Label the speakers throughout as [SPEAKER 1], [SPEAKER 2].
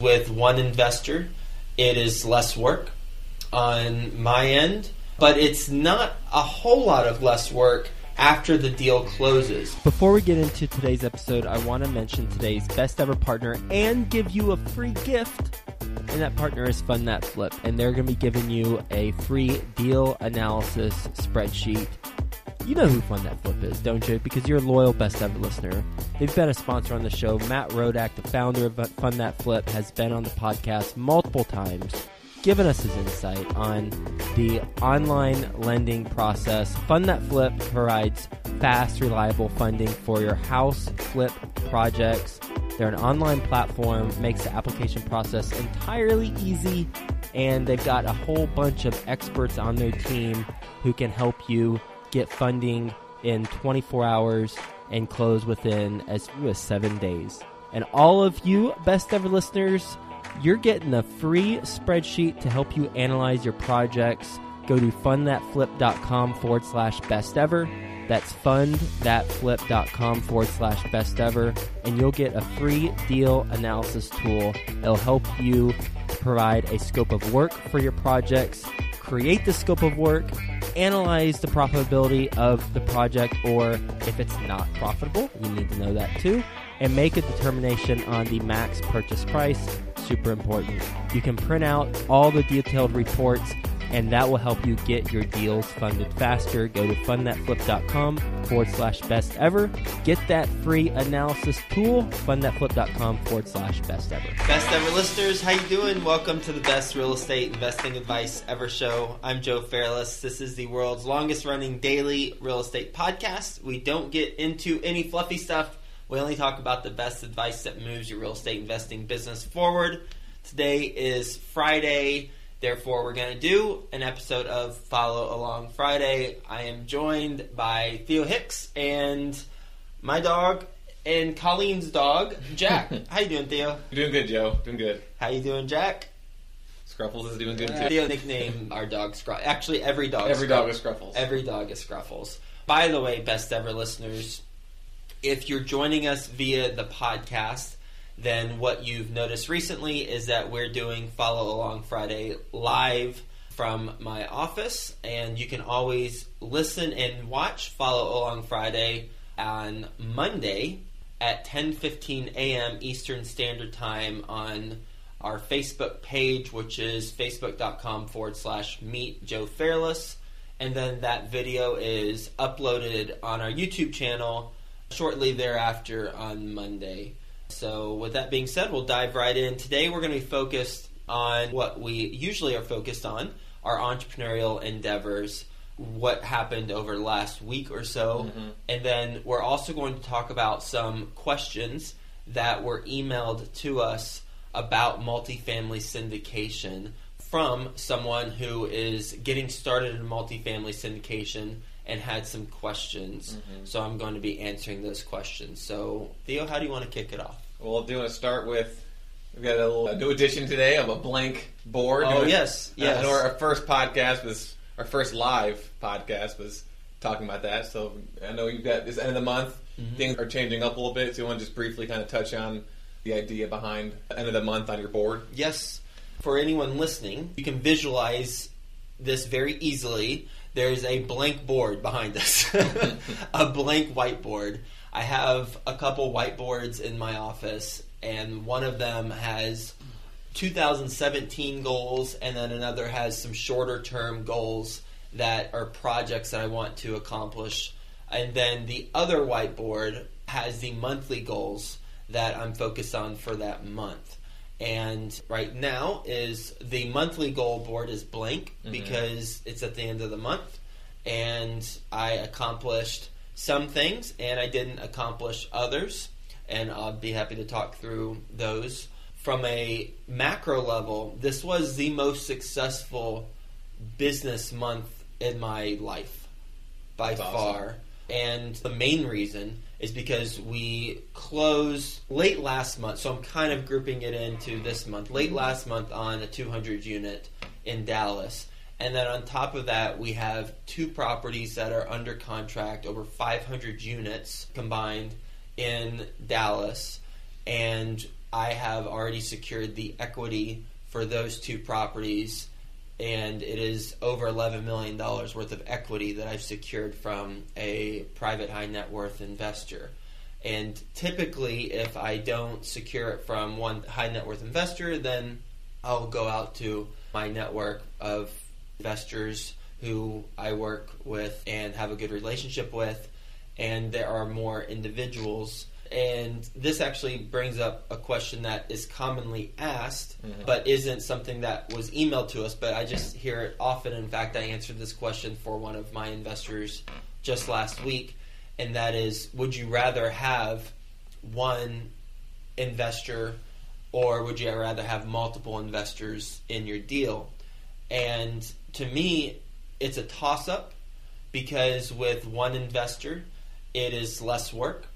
[SPEAKER 1] with one investor. It is less work on my end, but it's not a whole lot of less work after the deal closes.
[SPEAKER 2] Before we get into today's episode, I want to mention today's best ever partner and give you a free gift. And that partner is Fund That Flip, and they're going to be giving you a free deal analysis spreadsheet. You know who Fund That Flip is, don't you? Because you're a loyal best ever listener. They've been a sponsor on the show. Matt Rodak, the founder of Fund That Flip, has been on the podcast multiple times given us his insight on the online lending process. Fund That Flip provides fast, reliable funding for your house flip projects. They're an online platform, makes the application process entirely easy, and they've got a whole bunch of experts on their team who can help you get funding in 24 hours and close within as few as seven days. And all of you best ever listeners, you're getting a free spreadsheet to help you analyze your projects. Go to fundthatflip.com forward slash best ever. That's fundthatflip.com forward slash best ever. And you'll get a free deal analysis tool. It'll help you provide a scope of work for your projects, create the scope of work, analyze the profitability of the project, or if it's not profitable, you need to know that too, and make a determination on the max purchase price. Super important. You can print out all the detailed reports and that will help you get your deals funded faster. Go to fundthatflip.com forward slash best ever. Get that free analysis tool, fundthatflip.com forward slash best ever.
[SPEAKER 1] Best ever listeners, how you doing? Welcome to the best real estate investing advice ever show. I'm Joe Fairless. This is the world's longest running daily real estate podcast. We don't get into any fluffy stuff. We only talk about the best advice that moves your real estate investing business forward. Today is Friday, Therefore, we're going to do an episode of Follow Along Friday. I am joined by Theo Hicks and my dog and Colleen's dog, Jack. How you doing, Theo?
[SPEAKER 3] You're Doing good, Joe. Doing good.
[SPEAKER 1] How you doing, Jack?
[SPEAKER 3] Scruffles is doing good uh, too.
[SPEAKER 1] Theo nicknamed our dog Scruffles. Actually, every dog.
[SPEAKER 3] Every dog is Scruffles.
[SPEAKER 1] Every dog is Scruffles. By the way, best ever listeners, if you're joining us via the podcast, then what you've noticed recently is that we're doing Follow Along Friday live from my office, and you can always listen and watch Follow Along Friday on Monday at 10:15 a.m. Eastern Standard Time on our Facebook page, which is facebook.com forward slash meet Joe Fairless. And then that video is uploaded on our YouTube channel shortly thereafter on Monday. So, with that being said, we'll dive right in. Today, we're going to be focused on what we usually are focused on our entrepreneurial endeavors, what happened over the last week or so, mm-hmm. and then we're also going to talk about some questions that were emailed to us about multifamily syndication from someone who is getting started in multifamily syndication and had some questions. Mm-hmm. So I'm going to be answering those questions. So, Theo, how do you want to kick it off?
[SPEAKER 3] Well, do you want to start with? We've got a little new edition today of a blank board.
[SPEAKER 1] Oh yes, yes.
[SPEAKER 3] Uh, our first podcast was our first live podcast was talking about that. So I know you've got this end of the month. Mm-hmm. Things are changing up a little bit. So you want to just briefly kind of touch on the idea behind end of the month on your board?
[SPEAKER 1] Yes. For anyone listening, you can visualize this very easily there's a blank board behind us, a blank whiteboard. I have a couple whiteboards in my office, and one of them has 2017 goals, and then another has some shorter term goals that are projects that I want to accomplish. And then the other whiteboard has the monthly goals that I'm focused on for that month. And right now is the monthly goal board is blank mm-hmm. because it's at the end of the month and I accomplished some things and I didn't accomplish others and I'll be happy to talk through those. From a macro level, this was the most successful business month in my life by That's far. Awesome. And the main reason is because we closed late last month, so I'm kind of grouping it into this month. Late mm-hmm. last month on a 200 unit in Dallas. And then on top of that, we have two properties that are under contract, over 500 units combined in Dallas. And I have already secured the equity for those two properties, and it is over $11 million worth of equity that I've secured from a private high net worth investor. And typically, if I don't secure it from one high net worth investor, then I'll go out to my network of investors who I work with and have a good relationship with, and there are more individuals. And this actually brings up a question that is commonly asked,
[SPEAKER 3] Mhm.
[SPEAKER 1] but isn't something that was emailed to us, but I just hear it often. In fact, I answered this question for one of my investors just last week, and that is Would you rather have one investor or would you rather have multiple investors in your deal? And to me, it's a toss up because with one investor, it is less work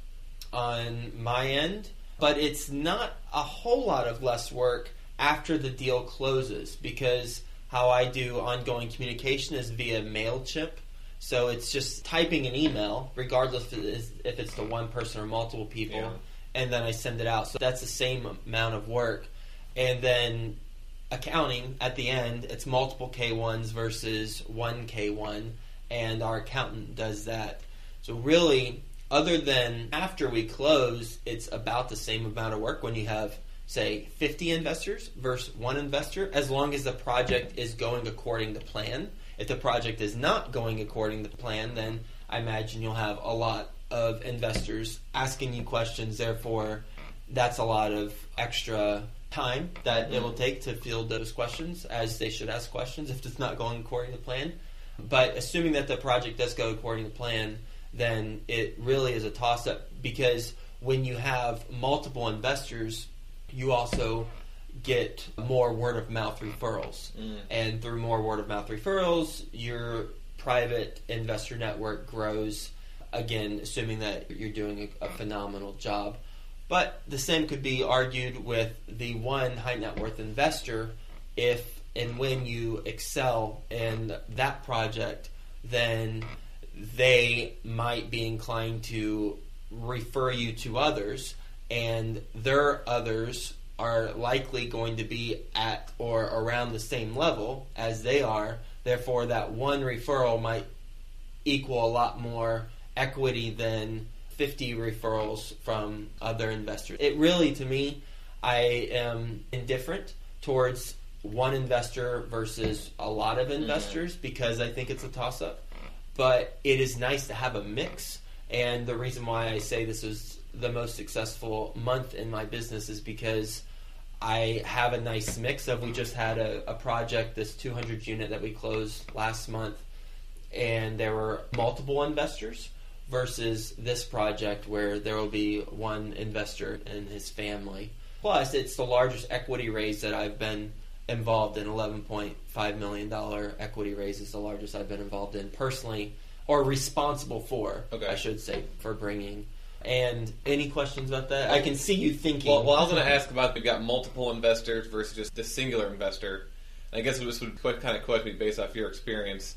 [SPEAKER 1] on my end, but it's not a whole lot of less work after the deal closes because how I do ongoing communication is via MailChimp. So it's just typing an email, regardless if it's, if it's to one person or multiple people,
[SPEAKER 3] Yeah.
[SPEAKER 1] and then I send it out. So that's the same amount of work. And then accounting at the end, it's multiple K1s versus one K1, and our accountant does that. So really, other than after we close, it's about the same amount of work when you have, say, 50 investors versus one investor, as long as the project is going according to plan. If the project is not going according to plan, then I imagine you'll have a lot of investors asking you questions. Therefore, that's a lot of extra time that it will take to field those questions, as they should ask questions if it's not going according to plan. But assuming that the project does go according to plan, then it really is a toss up because when you have multiple investors, you also get more word of mouth referrals.
[SPEAKER 3] Mm.
[SPEAKER 1] And through more word of mouth referrals, your private investor network grows. Again, assuming that you're doing a, a phenomenal job. But the same could be argued with the one high net worth investor. If and when you excel in that project, then they might be inclined to refer you to others, and their others are likely going to be at or around the same level as they are. Therefore, that one referral might equal a lot more equity than 50 referrals from other investors. It really, to me, I am indifferent towards one investor versus a lot of mm-hmm. investors because I think it's a toss up. But it is nice to have a mix. And the reason why I say this is the most successful month in my business is because I have a nice mix of we just had a, a project, this 200 unit that we closed last month, and there were multiple investors versus this project where there will be one investor and his family. Plus, it's the largest equity raise that I've been involved in. $11.5 million equity raise is the largest I've been involved in personally, or responsible for,
[SPEAKER 3] Okay.
[SPEAKER 1] I should say, for bringing. And any questions about that? I can see you thinking.
[SPEAKER 3] Well, well, I was going to ask about we've got multiple investors versus just the singular investor. And I guess this would kind of question me based off your experience.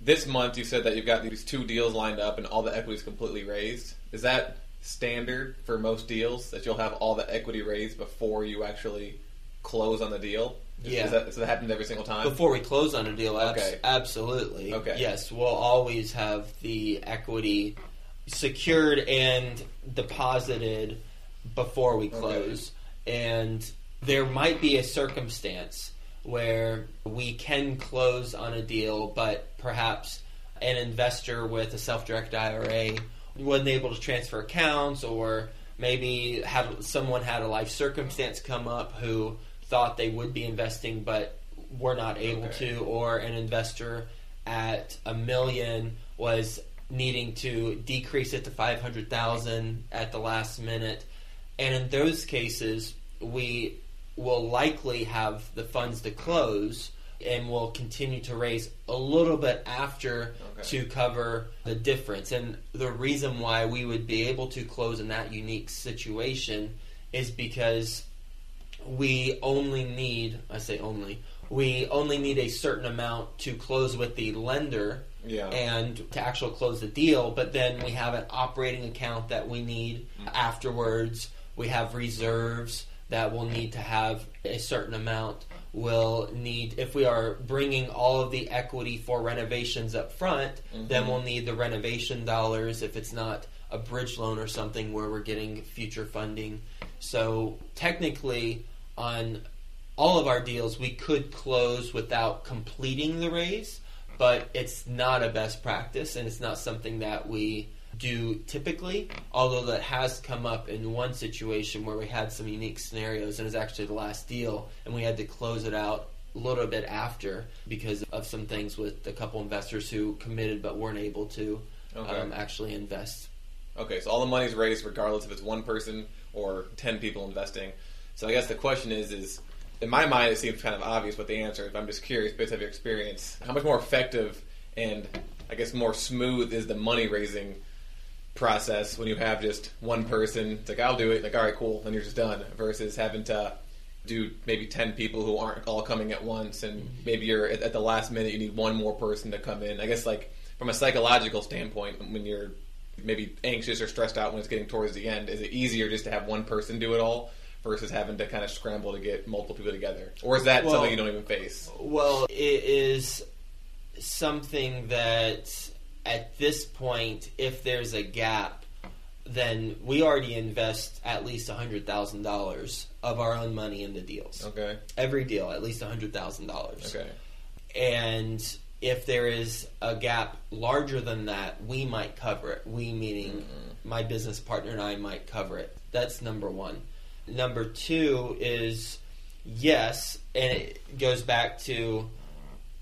[SPEAKER 3] This month, you said that you've got these two deals lined up and all the equity is completely raised. Is that standard for most deals that you'll have all the equity raised before you actually close on the deal?
[SPEAKER 1] Yeah.
[SPEAKER 3] Is that, does that happen every single time?
[SPEAKER 1] Before we close on a deal, abs-
[SPEAKER 3] Okay.
[SPEAKER 1] absolutely.
[SPEAKER 3] Okay.
[SPEAKER 1] Yes, we'll always have the equity secured and deposited before we close. And there might be a circumstance where we can close on a deal, but perhaps an investor with a self-directed IRA wasn't able to transfer accounts, or maybe had someone had a life circumstance come up who thought they would be investing but were not able
[SPEAKER 3] Okay.
[SPEAKER 1] to, or an investor at a million was needing to decrease it to 500,000 at the last minute. And in those cases, we will likely have the funds to close and will continue to raise a little bit after
[SPEAKER 3] Okay.
[SPEAKER 1] to cover the difference. And the reason why we would be able to close in that unique situation is because we only need, I say only, we only need a certain amount to close with the lender
[SPEAKER 3] Yeah.
[SPEAKER 1] and to actually close the deal, but then we have an operating account that we need mm-hmm. afterwards. We have reserves. that will need to have a certain amount. We'll need, if we are bringing all of the equity for renovations up front, mm-hmm. then we'll need the renovation dollars if it's not a bridge loan or something where we're getting future funding. So technically, on all of our deals, we could close without completing the raise, but it's not a best practice and it's not something that we do typically. Although that has come up in one situation where we had some unique scenarios, and it was actually the last deal, and we had to close it out a little bit after because of some things with a couple investors who committed but weren't able to
[SPEAKER 3] Okay.
[SPEAKER 1] um, actually invest.
[SPEAKER 3] Okay, so all the money's raised regardless if it's one person or ten people investing. So I guess the question is, is in my mind it seems kind of obvious what the answer is. But I'm just curious, based on your experience, how much more effective and I guess more smooth is the money raising process when you have just one person? It's like I'll do it. Like all right, cool, then you're just done. Versus having to do maybe 10 people who aren't all coming at once and mm-hmm. maybe you're at, at the last minute you need one more person to come in i guess like from a psychological standpoint when you're maybe anxious or stressed out when it's getting towards the end is it easier just to have one person do it all versus having to kind of scramble to get multiple people together or is that
[SPEAKER 1] Well-
[SPEAKER 3] something you don't even face
[SPEAKER 1] Well, it is something that at this point, if there's a gap, then we already invest at least $100,000 of our own money into deals.
[SPEAKER 3] okay
[SPEAKER 1] Every deal, at least $100,000.
[SPEAKER 3] okay
[SPEAKER 1] And if there is a gap larger than that, we might cover it. We, meaning mm-hmm. my business partner and I, might cover it. That's number one. Number two is yes, and it goes back to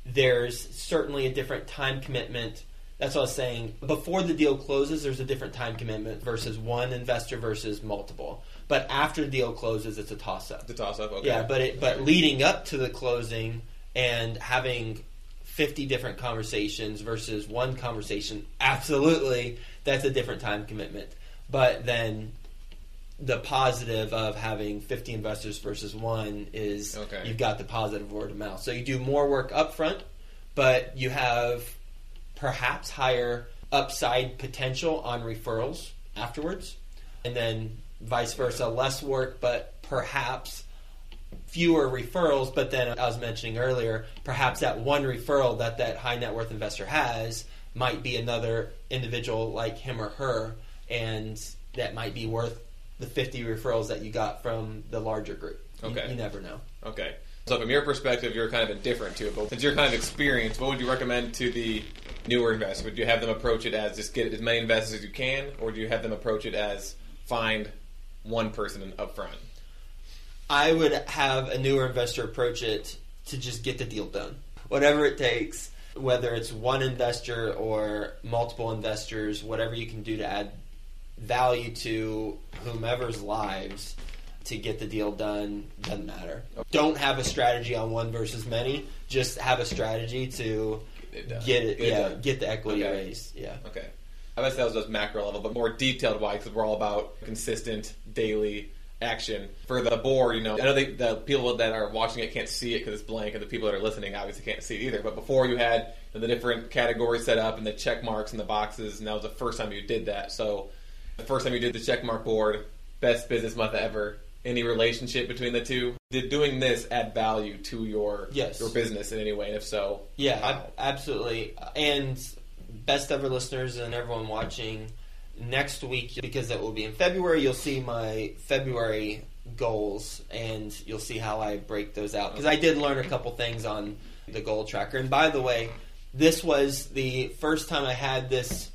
[SPEAKER 1] there's certainly a different time commitment. That's what I was saying. Before the deal closes, there's a different time commitment versus one investor versus multiple. But after the deal closes, it's a toss up.
[SPEAKER 3] the toss up okay
[SPEAKER 1] Yeah, but it, but leading up to the closing and having fifty different conversations versus one conversation, absolutely, that's a different time commitment. But then the positive of having fifty investors versus one is
[SPEAKER 3] Okay.
[SPEAKER 1] you've got the positive word of mouth. So you do more work up front, but you have perhaps higher upside potential on referrals afterwards, and then vice versa, less work, but perhaps fewer referrals. But then, I was mentioning earlier, perhaps that one referral that that high net worth investor has might be another individual like him or her, and that might be worth the 50 referrals that you got from the larger group. You-
[SPEAKER 3] Okay.
[SPEAKER 1] you never know.
[SPEAKER 3] Okay. So from your perspective, you're kind of indifferent to it. But since you're kind of experienced, what would you recommend to the newer investor? Would you have them approach it as just get as many investors as you can, or do you have them approach it as find one person up front?
[SPEAKER 1] I would have a newer investor approach it to just get the deal done. Whatever it takes, whether it's one investor or multiple investors, whatever you can do to add value to whomever's lives to get the deal done doesn't matter. Don't have a strategy on one versus many. Just have a strategy to get it, yeah,
[SPEAKER 3] done.
[SPEAKER 1] get the equity
[SPEAKER 3] Okay.
[SPEAKER 1] raised. Yeah.
[SPEAKER 3] Okay. I guess that was just macro level, but more detailed why because we're all about consistent daily action. For the board, you know, I know they, the people that are watching it can't see it because it's blank, and the people that are listening obviously can't see it either. But before you had the different categories set up and the check marks and the boxes, and that was the first time you did that. So, the first time you did the checkmark board, best business month ever. Any relationship between the two? Did doing this add value to your
[SPEAKER 1] Yes.
[SPEAKER 3] your business in any way? And if so,
[SPEAKER 1] Yeah, absolutely. And best ever listeners and everyone watching, next week, because it will be in February, you'll see my February goals and you'll see how I break those out. Because I did learn a couple things on the goal tracker. And by the way, this was the first time I had this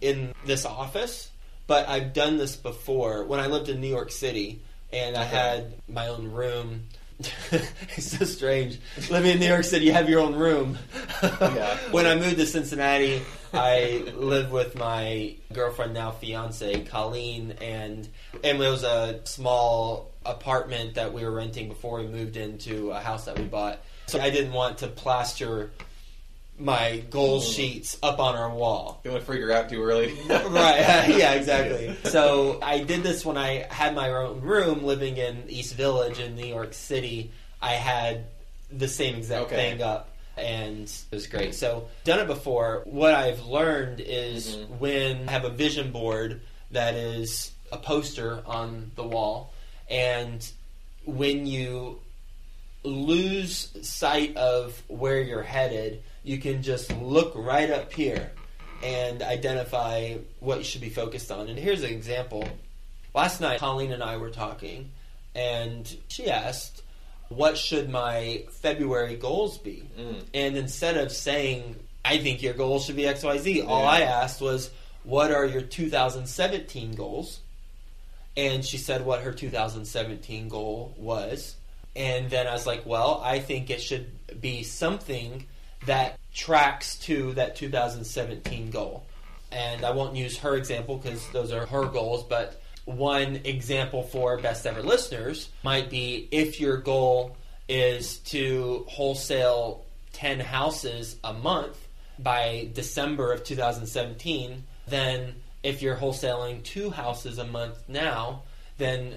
[SPEAKER 1] in this office, but I've done this before when I lived in New York City and I had my own room. it's so strange. Living in New York City, you have your own room.
[SPEAKER 3] Yeah.
[SPEAKER 1] when I moved to Cincinnati, I lived with my girlfriend, now fiance, Colleen, and and it was a small apartment that we were renting before we moved into a house that we bought. So I didn't want to plaster my goal sheets up on our wall.
[SPEAKER 3] you want to freak her out too early?
[SPEAKER 1] right. yeah, exactly. So I did this when I had my own room living in East Village in New York City. I had the same exact
[SPEAKER 3] Okay.
[SPEAKER 1] thing up and it was great. So done it before. What I've learned is
[SPEAKER 3] Mhm.
[SPEAKER 1] when I have a vision board that is a poster on the wall and when you lose sight of where you're headed, you can just look right up here and identify what you should be focused on. And here's an example. Last night, Colleen and I were talking, and she asked, What should my February goals be?
[SPEAKER 3] Mm.
[SPEAKER 1] And instead of saying, I think your goals should be XYZ, all I asked was, What are your 2017 goals? And she said what her 2017 goal was. And then I was like, Well, I think it should be something that tracks to that 2017 goal. And I won't use her example because those are her goals, but one example for best ever listeners might be if your goal is to wholesale 10 houses a month by December of 2017, then if you're wholesaling two houses a month now, then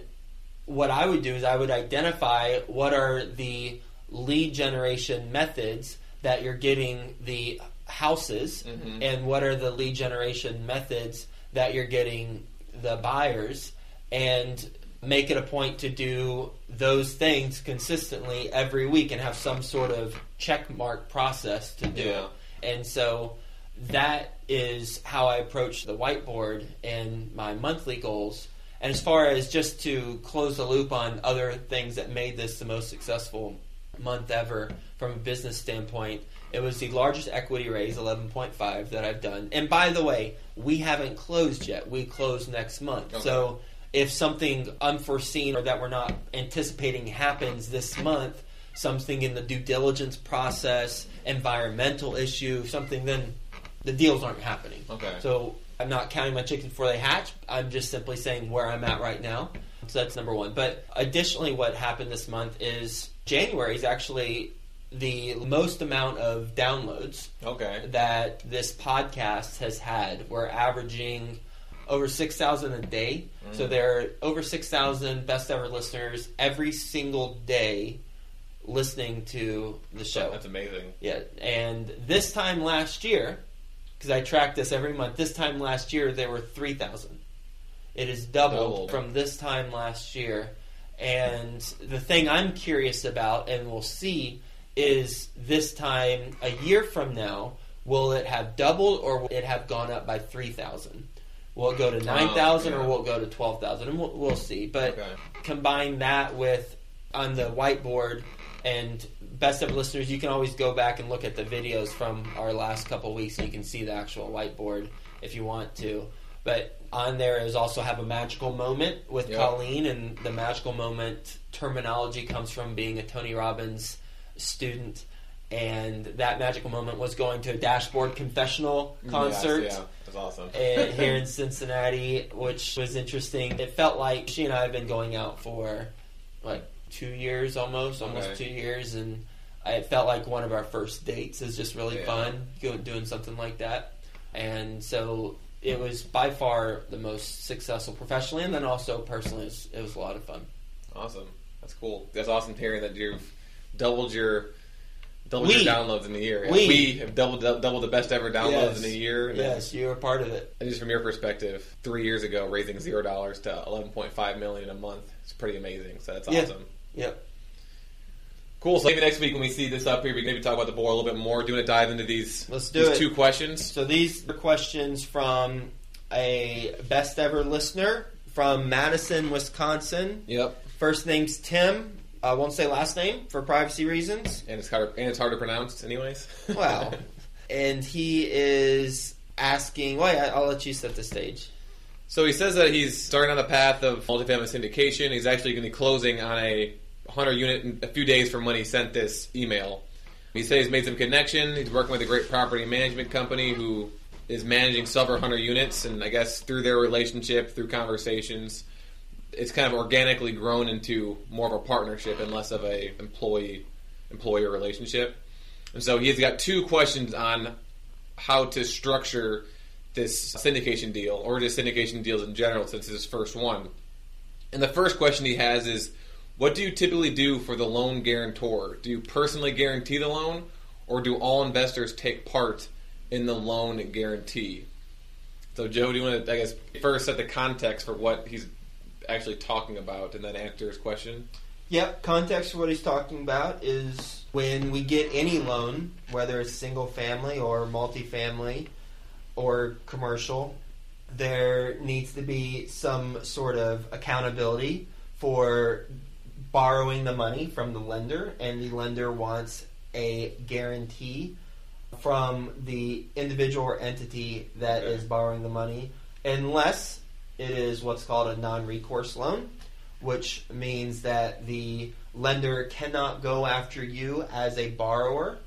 [SPEAKER 1] what I would do is I would identify what are the lead generation methods that you're getting the houses
[SPEAKER 3] Mhm.
[SPEAKER 1] and what are the lead generation methods that you're getting the buyers and make it a point to do those things consistently every week and have some sort of check mark process to do
[SPEAKER 3] Yeah.
[SPEAKER 1] And so that is how I approach the whiteboard and my monthly goals. And as far as just to close the loop on other things that made this the most successful month ever from a business standpoint, it was the largest equity raise, 11.5, that I've done. And by the way, we haven't closed yet. We close next month.
[SPEAKER 3] Okay.
[SPEAKER 1] So if something unforeseen or that we're not anticipating happens this month, something in the due diligence process, environmental issue, something, then the deals aren't happening.
[SPEAKER 3] Okay.
[SPEAKER 1] So I'm not counting my chickens before they hatch. I'm just simply saying where I'm at right now. So that's number one. But additionally, what happened this month is January is actually the most amount of downloads
[SPEAKER 3] Okay.
[SPEAKER 1] that this podcast has had. We're averaging over 6,000 a day. So mm. there are over 6,000 best ever listeners every single day listening to the show.
[SPEAKER 3] That's amazing.
[SPEAKER 1] Yeah, and this time last year, because I track this every month, this time last year there were 3,000. It is doubled
[SPEAKER 3] Doubled.
[SPEAKER 1] from this time last year. And the thing I'm curious about, and we'll see, is this time a year from now, will it have doubled or will it have gone up by 3,000? Will it go to 9,000
[SPEAKER 3] Oh, yeah.
[SPEAKER 1] or will it go to 12,000? And we'll, we'll see. But
[SPEAKER 3] Okay.
[SPEAKER 1] combine that with on the whiteboard and best of listeners you can always go back and look at the videos from our last couple weeks and you can see the actual whiteboard if you want to but on there is also have a magical moment with
[SPEAKER 3] Yep.
[SPEAKER 1] colleen and the magical moment terminology comes from being a tony robbins student and that magical moment was going to a dashboard confessional concert
[SPEAKER 3] Yes, yeah, that's awesome.
[SPEAKER 1] Eh, here in Cincinnati, which was interesting. It felt like she and I have been going out for like two years almost, almost
[SPEAKER 3] Okay.
[SPEAKER 1] two years, and it felt like one of our first dates is just really
[SPEAKER 3] Yeah.
[SPEAKER 1] fun doing something like that. And so it was by far the most successful professionally, and then also personally, it was, it was a lot of fun.
[SPEAKER 3] Awesome. That's cool. That's awesome hearing that you've doubled your doubled
[SPEAKER 1] We.
[SPEAKER 3] your downloads in a year.
[SPEAKER 1] We.
[SPEAKER 3] we have doubled doubled the best ever downloads
[SPEAKER 1] Yes.
[SPEAKER 3] in a year. And
[SPEAKER 1] Yes, you were part of it.
[SPEAKER 3] And just from your perspective, three years ago, raising zero dollars to eleven point five million a month, it's pretty amazing. So that's
[SPEAKER 1] Yeah.
[SPEAKER 3] awesome.
[SPEAKER 1] Yep.
[SPEAKER 3] Cool. So maybe next week when we see this up here, we can maybe talk about the board a little bit more. Doing a dive into these.
[SPEAKER 1] Let's do
[SPEAKER 3] these
[SPEAKER 1] it.
[SPEAKER 3] two questions.
[SPEAKER 1] So these are questions from a best ever listener from Madison, Wisconsin.
[SPEAKER 3] Yep.
[SPEAKER 1] First name's Tim. I won't say last name for privacy reasons.
[SPEAKER 3] And it's hard. And it's hard to pronounce, anyways.
[SPEAKER 1] Wow. and he is asking. Well, yeah, I'll let you set the stage.
[SPEAKER 3] So he says that he's starting on the path of multifamily syndication. He's actually going to be closing on a 100 unit a few days from when he sent this email. He said he's made some connection. He's working with a great property management company who is managing several hundred units, and I guess through their relationship, through conversations, it's kind of organically grown into more of a partnership and less of a employee employer relationship. And so he's got two questions on how to structure this syndication deal or just syndication deals in general since it's his first one. And the first question he has is what do you typically do for the loan guarantor? Do you personally guarantee the loan or do all investors take part in the loan guarantee? So Joe, do you want to I guess first set the context for what he's actually talking about and then answer his question?
[SPEAKER 1] Yep, context for what he's talking about is when we get any loan, whether it's single family or multifamily or commercial, there needs to be some sort of accountability for borrowing the money from the lender, and the lender wants a guarantee from the individual or entity that
[SPEAKER 3] Okay.
[SPEAKER 1] is borrowing the money, unless it is what's called a non recourse loan, which means that the lender cannot go after you as a borrower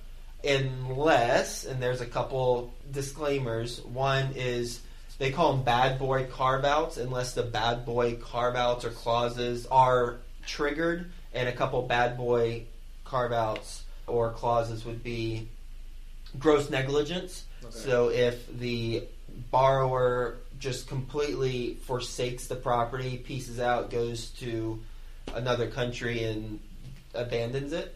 [SPEAKER 1] unless, and there's a couple disclaimers. One is they call them bad boy carve outs, unless the bad boy carve outs or clauses are triggered, and a couple bad boy carve outs or clauses would be gross negligence.
[SPEAKER 3] Okay.
[SPEAKER 1] So if the borrower just completely forsakes the property, pieces out, goes to another country and abandons it,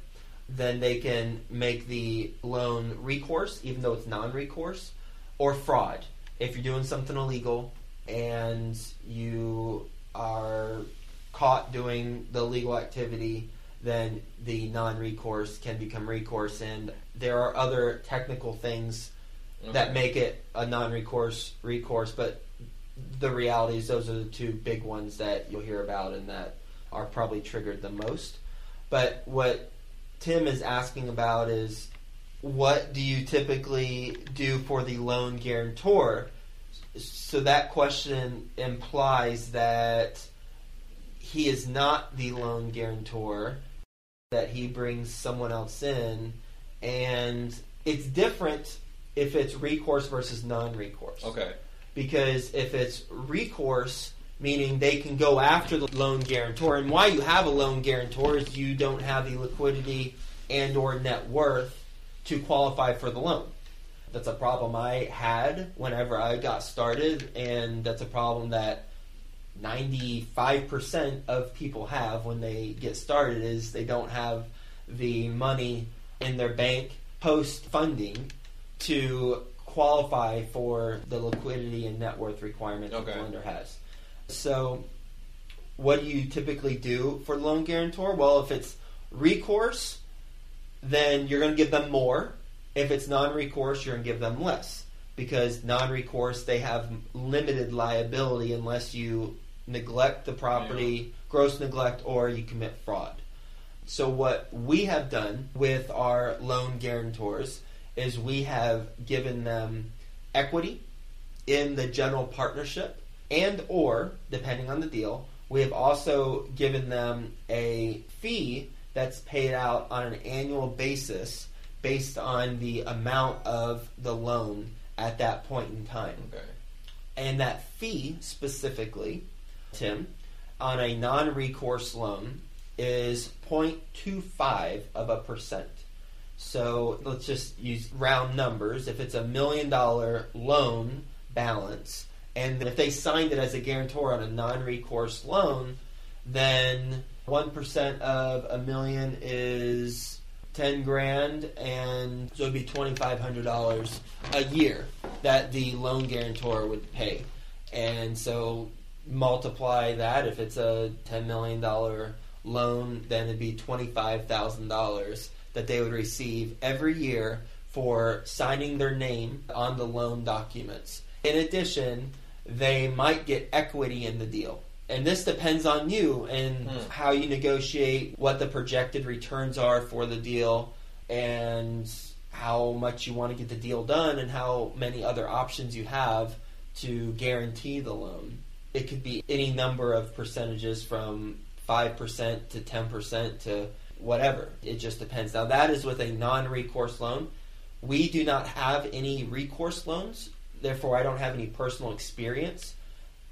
[SPEAKER 1] then they can make the loan recourse, even though it's non recourse, or fraud. If you're doing something illegal and you are caught doing the legal activity, then the non recourse can become recourse. And there are other technical things that make it a non-recourse recourse but the reality is those are the two big ones that you'll hear about and that are probably triggered the most. But what tim is asking about is what do you typically do for the loan guarantor? So that question implies that he is not the loan guarantor that he brings someone else in. And it's different if it's recourse versus non-recourse.
[SPEAKER 3] Okay.
[SPEAKER 1] because if it's recourse meaning they can go after the loan guarantor and why you have a loan guarantor is you don't have the liquidity and or net worth to qualify for the loan. That's a problem i had whenever i got started and that's a problem that 95% of people have when they get started is they don't have the money in their bank post funding to qualify for the liquidity and net worth requirement that the lender has. So, what do you typically do for the loan guarantor? Well, if it's recourse, then you're going to give them more. If it's non-recourse, you're going to give them less because non-recourse they have limited liability unless you neglect the property, gross neglect, or you commit fraud. So what we have done with our loan guarantors is we have given them equity in the general partnership and or depending on the deal we have also given them a fee that's paid out on an annual basis based on the amount of the loan at that point in time
[SPEAKER 3] Okay.
[SPEAKER 1] and that fee specifically, Tim, on a non recourse loan is 0.25 of a percent. So let's just use round numbers. If it's a million dollar loan balance, and if they signed it as a guarantor on a non recourse loan, then 1% of a million is 10 grand, and so it'd be $2,500 a year that the loan guarantor would pay. And so multiply that. If it's a $10 million loan, then it'd be $25,000 that they would receive every year for signing their name on the loan documents. In addition, they might get equity in the deal. And this depends on you and
[SPEAKER 3] Hmm.
[SPEAKER 1] how you negotiate what the projected returns are for the deal and how much you want to get the deal done and how many other options you have to guarantee the loan. It could be any number of percentages from 5% to 10% to whatever. It just depends. Now, that is with a non recourse loan. We do not have any recourse loans, therefore, I don't have any personal experience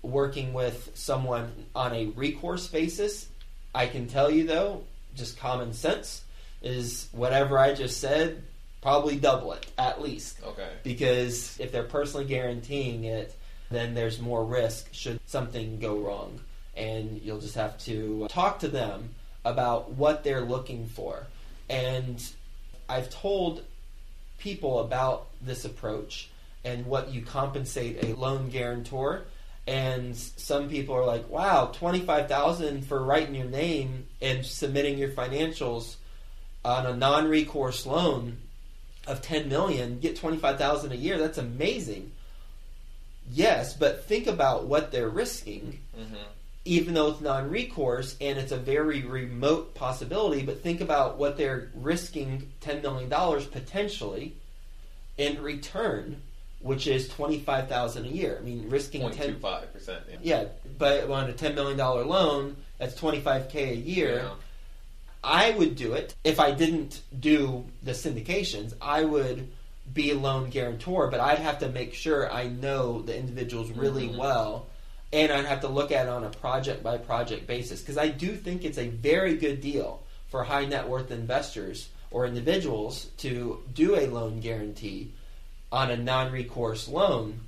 [SPEAKER 1] working with someone on a recourse basis. I can tell you, though, just common sense is whatever I just said, probably double it at least
[SPEAKER 3] Okay.
[SPEAKER 1] because if they're personally guaranteeing it, then there's more risk should something go wrong. And you'll just have to uh, talk to them about what they're looking for. And I've told people about this approach and what you compensate a loan guarantor. And some people are like, "Wow, twenty five thousand for writing your name and submitting your financials on a non recourse loan of ten million, get twenty five thousand a year. That's amazing." Yes, but think about what they're risking
[SPEAKER 3] hmm
[SPEAKER 1] even though it's non-recourse and it's a very remote possibility, but think about what they're risking $10 million potentially in return, which is 25000 a year. I mean, risking
[SPEAKER 3] Point
[SPEAKER 1] 10
[SPEAKER 3] two five percent.
[SPEAKER 1] Yeah, but on a $10 million loan, that's 25k a year.
[SPEAKER 3] Yeah.
[SPEAKER 1] I would do it if I didn't do the syndications. I would be a loan guarantor, but I'd have to make sure I know the individuals really
[SPEAKER 3] Mhm.
[SPEAKER 1] well, and I'd have to look at it on a project by project basis because I do think it's a very good deal for high net worth investors or individuals to do a loan guarantee on a non recourse loan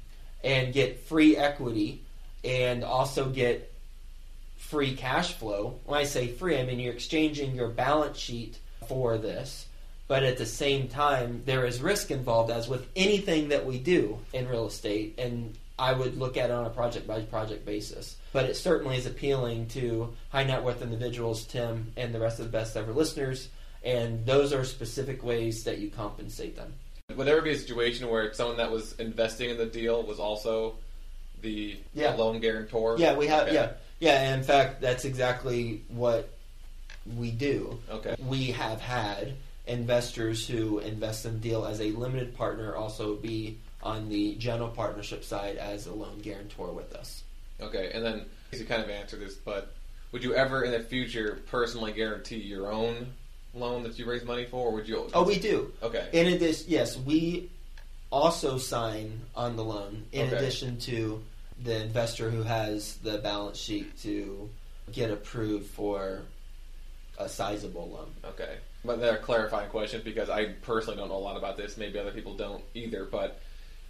[SPEAKER 1] and get free equity and also get free cash flow. When I say free, I mean you're exchanging your balance sheet for this, but at the same time, there is risk involved, as with anything that we do in real estate, and I would look at it on a project by project basis. But it certainly is appealing to high net worth individuals, Tim, and the rest of the best ever listeners, and those are specific ways that you compensate them.
[SPEAKER 3] Would there ever be a situation where someone that was investing in the deal was also the
[SPEAKER 1] Yeah.
[SPEAKER 3] loan guarantor?
[SPEAKER 1] Yeah, we have.
[SPEAKER 3] Okay.
[SPEAKER 1] Yeah, yeah. And in fact, that's exactly what we do.
[SPEAKER 3] Okay.
[SPEAKER 1] We have had investors who invest in deal as a limited partner also be on the general partnership side as a loan guarantor with us.
[SPEAKER 3] Okay. And then you kind of answered this, but would you ever in the future personally guarantee your own loan that you raise money for, or would you?
[SPEAKER 1] Oh, we do.
[SPEAKER 3] Okay.
[SPEAKER 1] In addition, yes, we also sign on the loan in
[SPEAKER 3] Okay.
[SPEAKER 1] addition to the investor who has the balance sheet to get approved for a sizable loan.
[SPEAKER 3] Okay. But they're clarifying questions because I personally don't know a lot about this. Maybe other people don't either. But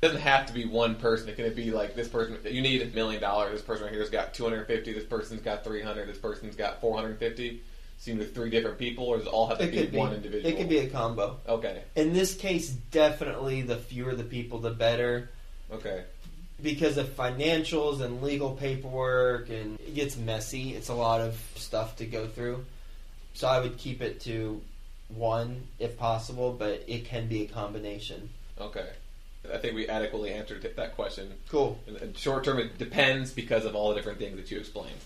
[SPEAKER 3] it doesn't have to be one person. It can be like this person. You need a million dollars. This person right here's got two hundred fifty. This person's got three hundred. This person's got four hundred fifty. Seem with three different people, or does it all have to
[SPEAKER 1] It
[SPEAKER 3] be
[SPEAKER 1] be
[SPEAKER 3] one individual?
[SPEAKER 1] It could be a combo.
[SPEAKER 3] Okay.
[SPEAKER 1] In this case, definitely the fewer the people, the better.
[SPEAKER 3] Okay.
[SPEAKER 1] Because of financials and legal paperwork, and it gets messy. It's a lot of stuff to go through. So I would keep it to one if possible, but it can be a combination.
[SPEAKER 3] Okay. I think we adequately answered that question.
[SPEAKER 1] Cool.
[SPEAKER 3] In short term, it depends because of all the different things that you explained.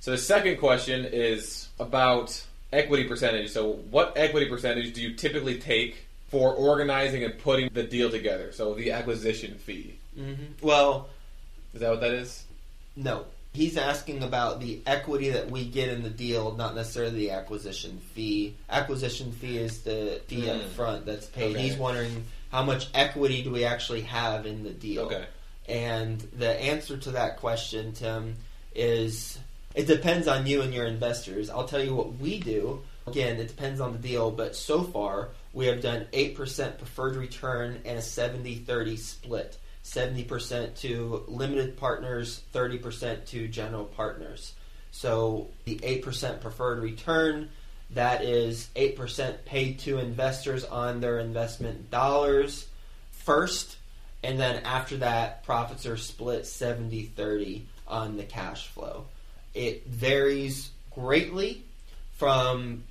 [SPEAKER 3] So the second question is about equity percentage. So what equity percentage do you typically take for organizing and putting the deal together? So the acquisition fee.
[SPEAKER 1] hmm Well,
[SPEAKER 3] Is that what that is?
[SPEAKER 1] no. He's asking about the equity that we get in the deal, not necessarily the acquisition fee. Acquisition fee is the fee up
[SPEAKER 3] Mm.
[SPEAKER 1] front that's paid.
[SPEAKER 3] Okay.
[SPEAKER 1] He's wondering how much equity do we actually have in the deal.
[SPEAKER 3] Okay.
[SPEAKER 1] And the answer to that question, Tim, is it depends on you and your investors. I'll tell you what we do. Again, it depends on the deal, but so far we have done 8% preferred return and a 70 30 split. 70% to limited partners, 30% to general partners. So the 8% preferred return, that is 8% paid to investors on their investment dollars first, and then after that, profits are split 70 30 on the cash flow. It varies greatly from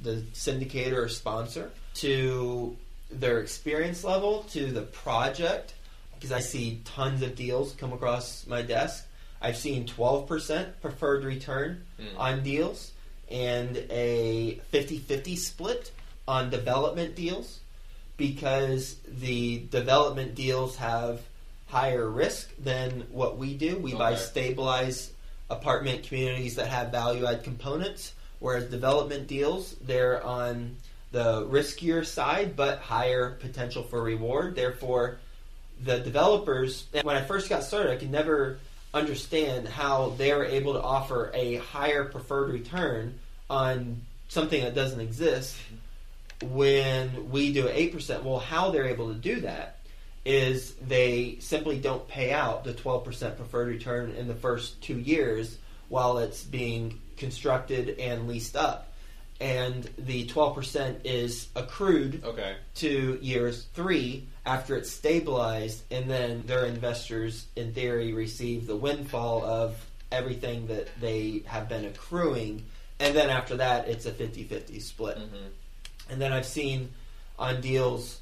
[SPEAKER 1] the syndicator or sponsor to their experience level to the project because I see tons of deals come across my desk. I've seen 12% preferred return
[SPEAKER 3] Mm.
[SPEAKER 1] on deals and a 50 50 split on development deals because the development deals have higher risk than what we do. We buy
[SPEAKER 3] Okay.
[SPEAKER 1] stabilized apartment communities that have value add components, whereas development deals, they're on the riskier side but higher potential for reward. Therefore, the developers, when I first got started, I could never understand how they were able to offer a higher preferred return on something that doesn't exist when we do 8%. Well, how they're able to do that is they simply don't pay out the 12% preferred return in the first two years while it's being constructed and leased up. and the 12% is accrued
[SPEAKER 3] Okay.
[SPEAKER 1] to years three after it's stabilized, and then their investors, in theory, receive the windfall of everything that they have been accruing. And then after that, it's a 50 50 split.
[SPEAKER 3] hmm
[SPEAKER 1] And then I've seen on deals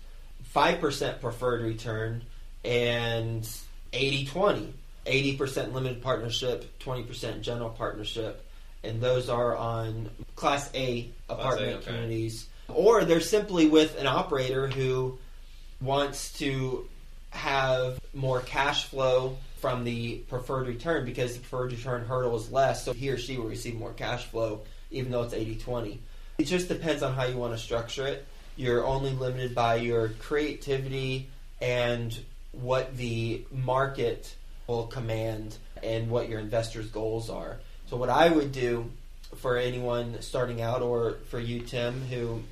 [SPEAKER 1] 5% preferred return and 80 20. 80% limited partnership, 20% general partnership. And those are on Class A apartment
[SPEAKER 3] okay.
[SPEAKER 1] communities. Or they're simply with an operator who wants to have more cash flow from the preferred return because the preferred return hurdle is less, so he or she will receive more cash flow even though it's 80 20. It just depends on how you want to structure it. You're only limited by your creativity and what the market will command and what your investors' goals are. So, what I would do for anyone starting out, or for you, Tim, who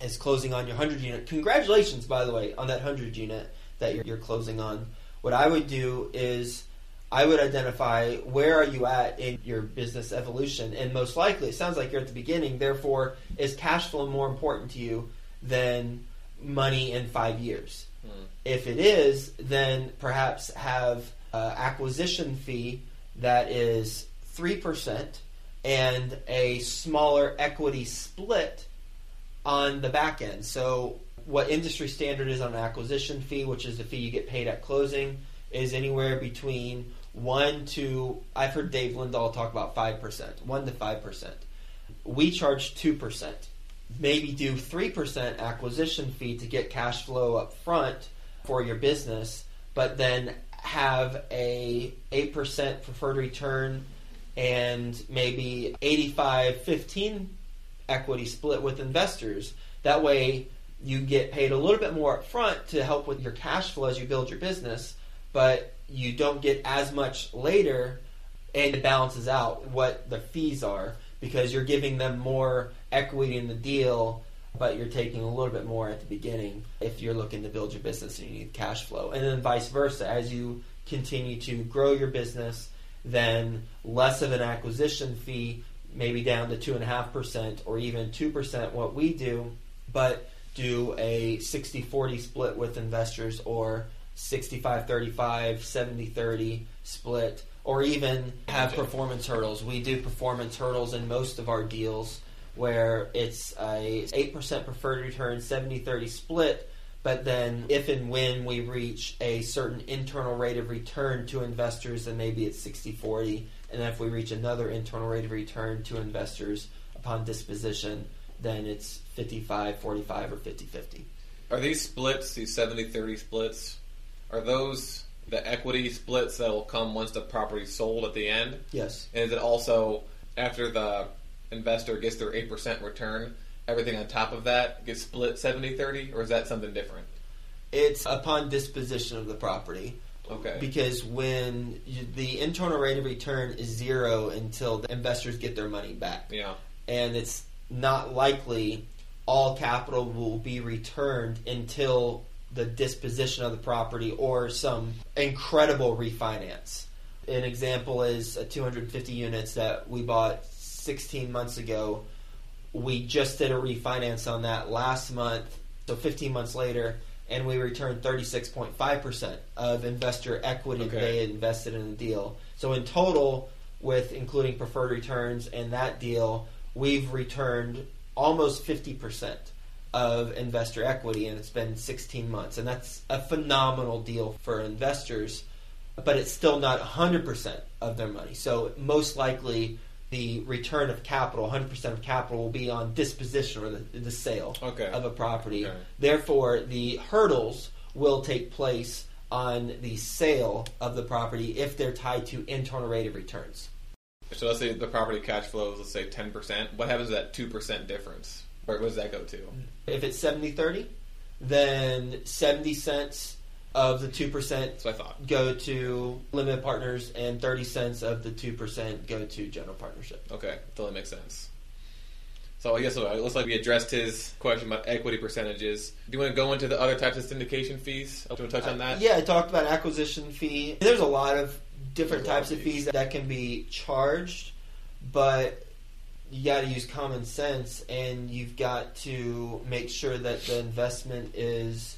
[SPEAKER 1] is closing on your 100 unit, congratulations, by the way, on that 100 unit that you're, you're closing on. What I would do is I would identify where are you at in your business evolution, and most likely it sounds like you're at the beginning. Therefore, is cash flow more important to you than money in five years?
[SPEAKER 3] Hmm.
[SPEAKER 1] If it is, then perhaps have uh, acquisition fee that is three percent and a smaller equity split on the back end. So, what industry standard is on an acquisition fee, which is the fee you get paid at closing, is anywhere between one to I've heard Dave Lindahl talk about five percent, one to five percent. We charge two percent. Maybe do three percent acquisition fee to get cash flow up front for your business, but then have a eight percent preferred return and maybe 85 15 equity split with investors. That way, you get paid a little bit more up front to help with your cash flow as you build your business, but you don't get as much later, and it balances out what the fees are because you're giving them more equity in the deal, but you're taking a little bit more at the beginning if you're looking to build your business and you need cash flow. And then vice versa, as you continue to grow your business, then less of an acquisition fee, maybe down to 2.5% or even 2% what we do, but do a 60 40 split with investors or 65 35, 70 30 split, or even have performance hurdles. We do performance hurdles in most of our deals where it's a 8% preferred return, 70 30 split. But then, if and when we reach a certain internal rate of return to investors, then maybe it's 60 40. And then, if we reach another internal rate of return to investors upon disposition, then it's 55 45 or 50 50.
[SPEAKER 3] Are these splits, these 70-30 splits, are those the equity splits that'll come once the property's sold at the end?
[SPEAKER 1] Yes.
[SPEAKER 3] And is it also after the investor gets their 8% return, everything on top of that gets split 70-30, or is that something different?
[SPEAKER 1] It's upon disposition of the property.
[SPEAKER 3] Okay.
[SPEAKER 1] Because when you, the internal rate of return is zero until the investors get their money back.
[SPEAKER 3] Yeah.
[SPEAKER 1] And it's not likely all capital will be returned until the disposition of the property or some incredible refinance. An example is a 250 units that we bought 16 months ago. We just did a refinance on that last month, so 15 months later, and we returned 36.5% of investor equity
[SPEAKER 3] Okay.
[SPEAKER 1] they had invested in the deal. So in total, with including preferred returns and that deal, we've returned almost 50% of investor equity, and it's been 16 months. And that's a phenomenal deal for investors, but it's still not 100% of their money. So most likely, the return of capital, 100% of capital, will be on disposition or the, the sale
[SPEAKER 3] Okay.
[SPEAKER 1] of a property.
[SPEAKER 3] Okay.
[SPEAKER 1] Therefore, the hurdles will take place on the sale of the property if they're tied to internal rate of returns.
[SPEAKER 3] So let's say the property cash flows, let's say 10%. What happens to that 2% difference? Or what does that go to?
[SPEAKER 1] If it's 70 30, then 70 cents of the 2%
[SPEAKER 3] That's what I thought.
[SPEAKER 1] go to limited partners and 30 cents of the 2% go to general partnership.
[SPEAKER 3] Okay, totally makes sense. So I guess uh, it looks like we addressed his question about equity percentages. Do you want to go into the other types of syndication fees? Do you want to touch on that?
[SPEAKER 1] Yeah, I talked about acquisition fee. There's a lot of different
[SPEAKER 3] There's
[SPEAKER 1] types
[SPEAKER 3] of
[SPEAKER 1] of
[SPEAKER 3] fees.
[SPEAKER 1] fees that can be charged, but you got to use common sense and you've got to make sure that the investment is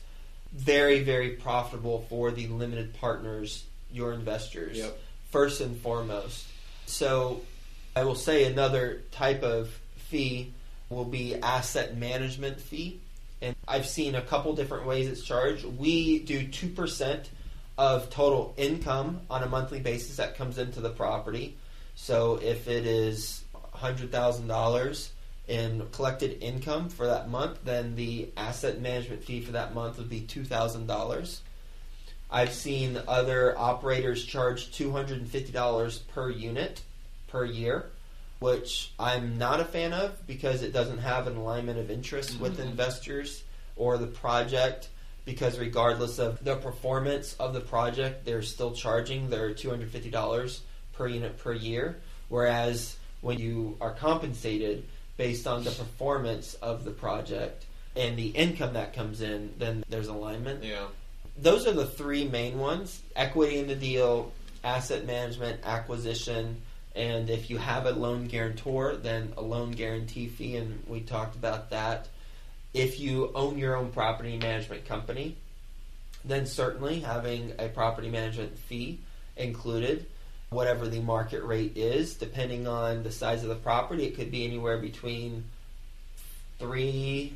[SPEAKER 1] very, very profitable for the limited partners, your investors,
[SPEAKER 3] Yep.
[SPEAKER 1] first and foremost. So, I will say another type of fee will be asset management fee. And I've seen a couple different ways it's charged. We do 2% of total income on a monthly basis that comes into the property. So if it is $100,000 in collected income for that month, then the asset management fee for that month would be $2,000. I've seen other operators charge $250 per unit per year, which I'm not a fan of because it doesn't have an alignment of interest with
[SPEAKER 3] Mhm.
[SPEAKER 1] investors or the project. Because regardless of the performance of the project, they're still charging their $250 per unit per year. Whereas when you are compensated based on the performance of the project and the income that comes in, then there's alignment.
[SPEAKER 3] Yeah.
[SPEAKER 1] those are the three main ones. Equity in the deal asset management acquisition and if you have a loan guarantor then a loan guarantee fee and we talked about that. If you own your own property management company then certainly having a property management fee included whatever the market rate is depending on the size of the property it could be anywhere between 3%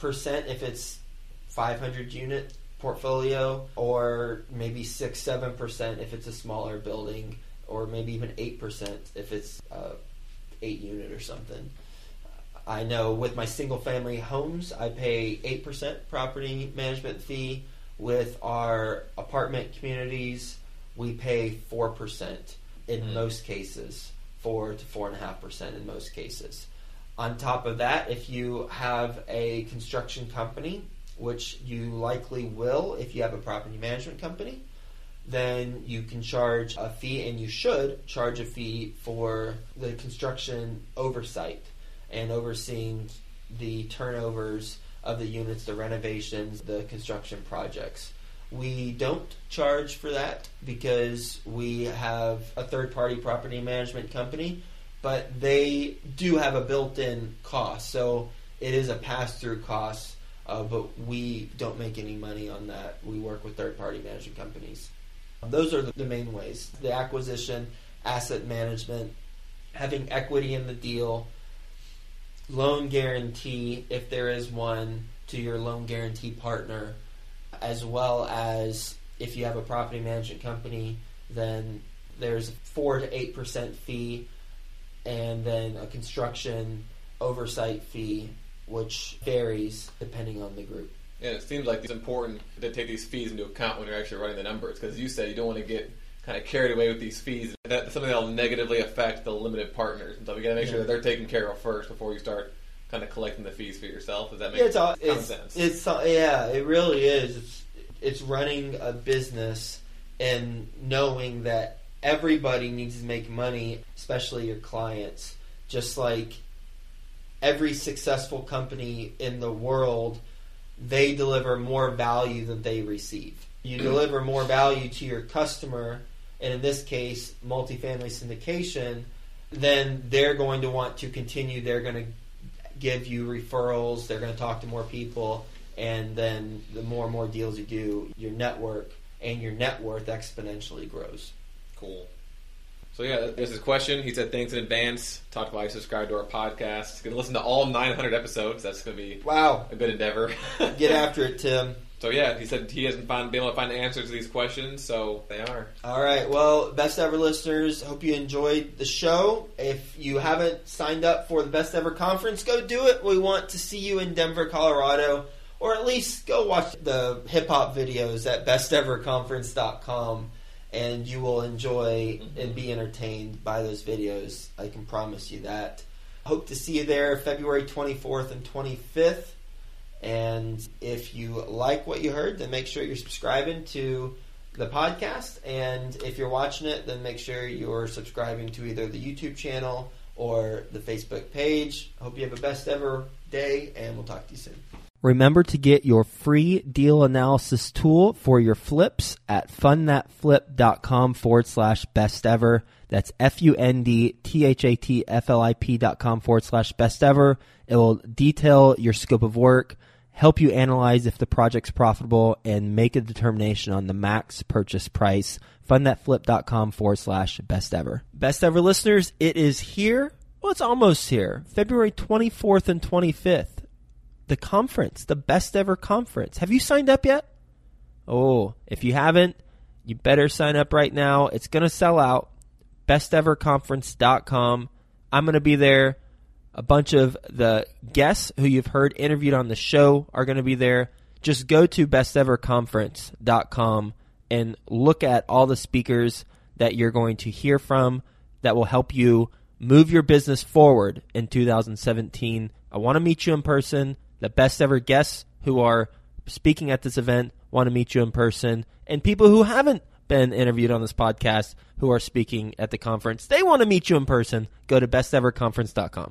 [SPEAKER 1] if it's 500 unit portfolio or maybe 6 7% if it's a smaller building or maybe even 8% if it's uh, 8 unit or something. I know with my single family homes i pay 8% property management fee. With our apartment communities we pay 4% in
[SPEAKER 3] Mhm.
[SPEAKER 1] most cases 4 to 4.5% in most cases on top of that, if you have a construction company, which you likely will if you have a property management company, then you can charge a fee, and you should charge a fee for the construction oversight and overseeing the turnovers of the units, the renovations, the construction projects. We don't charge for that because we have a third party property management company, but they do have a built in cost. So it is a pass through cost, uh, but we don't make any money on that. We work with third party management companies. Those are the, the main ways the acquisition, asset management, having equity in the deal, loan guarantee, if there is one, to your loan guarantee partner, as well as if you have a property management company, then there's a 4 to 8% fee, and then a construction oversight fee, which varies depending on the group.
[SPEAKER 3] Yeah, it seems like it's important to take these fees into account when you're actually running the numbers because you said you don't want to get kind of carried away with these fees. That's something that'll negatively affect the limited partners. and So we got to make sure that they're taken care of first before you start kind of collecting the fees for yourself. Does that make
[SPEAKER 1] Yeah, it's all, it's,
[SPEAKER 3] sense?
[SPEAKER 1] it's yeah, it really is. It's it's running a business and knowing that everybody needs to make money, especially your clients. Just like every successful company in the world, they deliver more value than they receive. You deliver more value to your customer, and in this case, multifamily syndication, then they're going to want to continue. They're going to give you referrals. They're going to talk to more people, and then the more and more deals you do, your network and your net worth exponentially grows.
[SPEAKER 3] Cool. So yeah, there's his question. He said thanks in advance. Talked about you subscribe to our podcast. He's gonna listen to all 900 episodes. That's gonna be
[SPEAKER 1] Wow,
[SPEAKER 3] a good endeavor.
[SPEAKER 1] get after it, Tim.
[SPEAKER 3] So yeah, he said he hasn't found, been able to find answers to these questions, so they are.
[SPEAKER 1] All right. Well, best ever listeners, hope you enjoyed the show. If you haven't signed up for the best ever conference, go do it. We want to see you in Denver, Colorado, or at least go watch the hip hop videos at besteverconference.com and you will enjoy mm-hmm. and be entertained by those videos. I can promise you that. Hope to see you there February 24th and 25th. And if you like what you heard, then make sure you're subscribing to the podcast. And if you're watching it, then make sure you're subscribing to either the YouTube channel or the Facebook page. Hope you have a best ever day, and we'll talk to you soon. Remember to get your free deal analysis tool for your flips at fundthatflip.com forward slash best ever. That's F U N D T H A T F L I P dot com forward slash best ever. It will detail your scope of work, help you analyze if the project's profitable, and make a determination on the max purchase price. Fundthatflip.com forward slash best ever. Best ever listeners, it is here. Well, it's almost here. February 24th and 25th the conference, the best ever conference. Have you signed up yet? Oh, if you haven't, you better sign up right now. It's going to sell out. Besteverconference.com. I'm going to be there. A bunch of the guests who you've heard interviewed on the show are going to be there. Just go to besteverconference.com and look at all the speakers that you're going to hear from that will help you move your business forward in 2017. I want to meet you in person the best ever guests who are speaking at this event want to meet you in person, and people who haven't been interviewed on this podcast who are speaking at the conference, they want to meet you in person. Go to besteverconference.com.